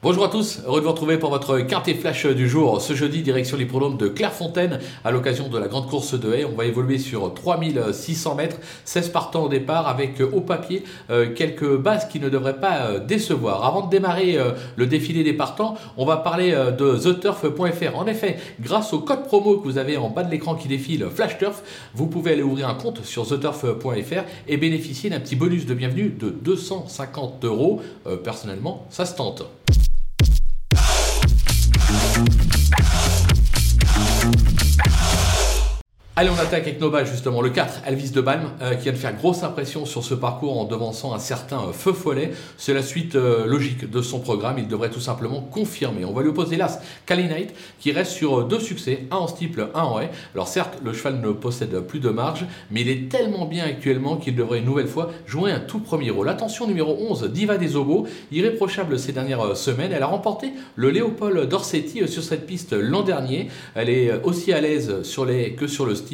Bonjour à tous, heureux de vous retrouver pour votre carte et flash du jour. Ce jeudi, direction l'hippodrome de Clairefontaine à l'occasion de la grande course de haie. On va évoluer sur 3600 mètres, 16 partants au départ avec euh, au papier euh, quelques bases qui ne devraient pas euh, décevoir. Avant de démarrer le défilé des partants, on va parler de theturf.fr. En effet, grâce au code promo que vous avez en bas de l'écran qui défile Flash Turf, vous pouvez aller ouvrir un compte sur theturf.fr et bénéficier d'un petit bonus de bienvenue de 250 euros. Personnellement, ça se tente. Allez, on attaque avec balles justement. Le 4, Elvis de Balm, euh, qui vient de faire grosse impression sur ce parcours en devançant un certain euh, Feu Follet. C'est la suite euh, logique de son programme. Il devrait tout simplement confirmer. On va lui opposer l'As Knight, qui reste sur deux succès, un en steeple, un en haie. Alors certes, le cheval ne possède plus de marge, mais il est tellement bien actuellement qu'il devrait une nouvelle fois jouer un tout premier rôle. Attention numéro 11, Diva des Obos, irréprochable ces dernières semaines. Elle a remporté le Léopold Dorsetti sur cette piste l'an dernier. Elle est aussi à l'aise sur les que sur le style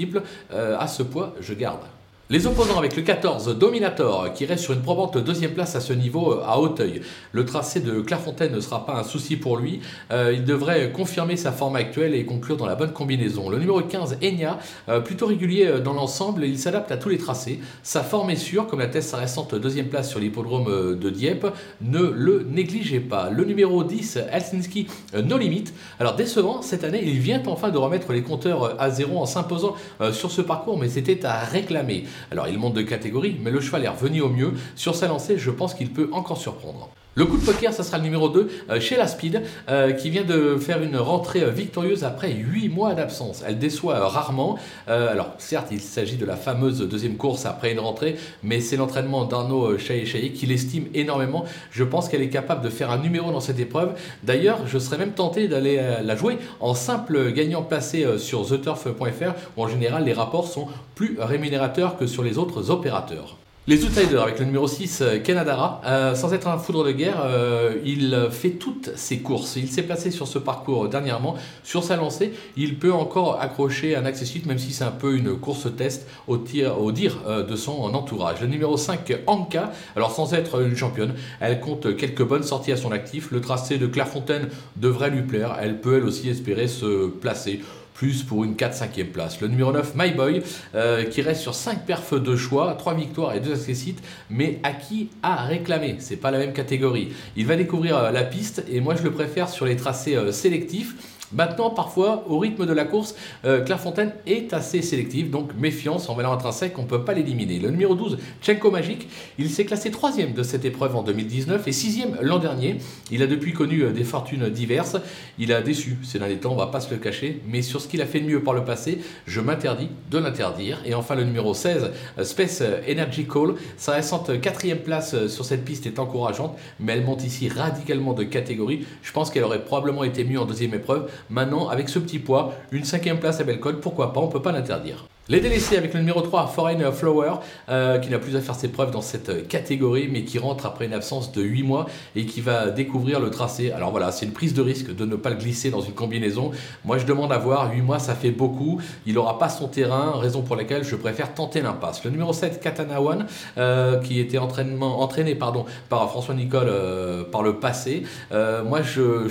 euh, à ce poids, je garde. Les opposants avec le 14 Dominator qui reste sur une probante deuxième place à ce niveau euh, à Hauteuil. Le tracé de Clairefontaine ne sera pas un souci pour lui. Euh, il devrait confirmer sa forme actuelle et conclure dans la bonne combinaison. Le numéro 15 Enya, euh, plutôt régulier dans l'ensemble, il s'adapte à tous les tracés. Sa forme est sûre, comme l'atteste sa récente deuxième place sur l'hippodrome de Dieppe. Ne le négligez pas. Le numéro 10 Helsinki No Limit. Alors décevant, cette année, il vient enfin de remettre les compteurs à zéro en s'imposant sur ce parcours, mais c'était à réclamer. Alors il monte de catégorie, mais le cheval est revenu au mieux. Sur sa lancée, je pense qu'il peut encore surprendre. Le coup de poker, ça sera le numéro 2 euh, chez la Speed, euh, qui vient de faire une rentrée euh, victorieuse après 8 mois d'absence. Elle déçoit rarement. alors, certes, il s'agit de la fameuse deuxième course après une rentrée, mais c'est l'entraînement d'Arnaud Chahi qui l'estime énormément. Je pense qu'elle est capable de faire un numéro dans cette épreuve. D'ailleurs, je serais même tenté d'aller la jouer en simple gagnant placé sur theturf.fr, où en général les rapports sont plus rémunérateurs que sur les autres opérateurs. Les outsiders avec le numéro 6, Canadara, euh, euh, sans être un foudre de guerre, euh, il fait toutes ses courses. Il s'est placé sur ce parcours dernièrement. Sur sa lancée, il peut encore accrocher un accessible, même si c'est un peu une course test au, tir, au dire de son entourage. Le numéro 5, Anka, alors sans être une championne, elle compte quelques bonnes sorties à son actif. Le tracé de Clairefontaine devrait lui plaire. Elle peut elle aussi espérer se placer plus pour une 4-5e place. Le numéro 9, My Boy, euh, qui reste sur 5 perfs de choix, 3 victoires et 2 accessites, mais à qui a réclamé C'est pas la même catégorie. Il va découvrir euh, la piste et moi je le préfère sur les tracés euh, sélectifs Maintenant, parfois, au rythme de la course, euh, Clairefontaine est assez sélective, donc méfiance en valeur intrinsèque, on ne peut pas l'éliminer. Le numéro 12, Tchenko Magic, il s'est classé troisième de cette épreuve en 2019 et sixième l'an dernier. Il a depuis connu euh, des fortunes diverses. Il a déçu ces derniers temps, on va pas se le cacher, mais sur ce qu'il a fait de mieux par le passé, je m'interdis de l'interdire. Et enfin, le numéro 16, euh, Space Energy Call, sa récente quatrième place sur cette piste est encourageante, mais elle monte ici radicalement de catégorie. Je pense qu'elle aurait probablement été mieux en deuxième épreuve. Maintenant, avec ce petit poids, une cinquième place à Bellecote, pourquoi pas, on ne peut pas l'interdire. Les délaissés avec le numéro 3, Foreign Flower, euh, qui n'a plus à faire ses preuves dans cette catégorie, mais qui rentre après une absence de 8 mois et qui va découvrir le tracé. Alors voilà, c'est une prise de risque de ne pas le glisser dans une combinaison. Moi, je demande à voir, 8 mois, ça fait beaucoup. Il n'aura pas son terrain, raison pour laquelle je préfère tenter l'impasse. Le numéro 7, Katana One, euh, qui était entraîné par François Nicole euh, par le passé. moi, je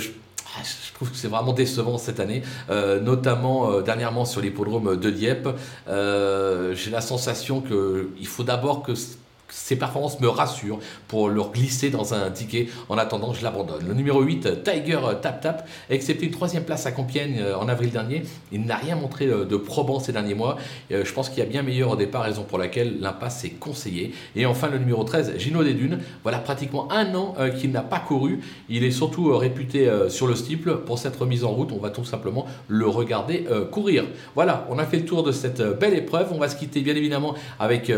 je trouve que c'est vraiment décevant cette année, euh, notamment euh, dernièrement sur l'hippodrome de Dieppe. Euh, j'ai la sensation qu'il faut d'abord que ses performances me rassurent pour leur glisser dans un ticket. En attendant, je l'abandonne. Le numéro 8, Tiger Tap Tap, excepté une troisième place à Compiègne euh, en avril dernier, il n'a rien montré euh, de probant ces derniers mois. Euh, je pense qu'il y a bien meilleur au départ, raison pour laquelle l'impasse est conseillée. Et enfin, le numéro 13, Gino des Dunes. Voilà pratiquement un an qu'il n'a pas couru. Il est surtout réputé sur le steeple. Pour cette remise en route, on va tout simplement le regarder courir. Voilà, on a fait le tour de cette belle épreuve. On va se quitter bien évidemment avec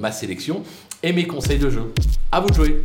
ma sélection et mes conseils de jeu. À vous de jouer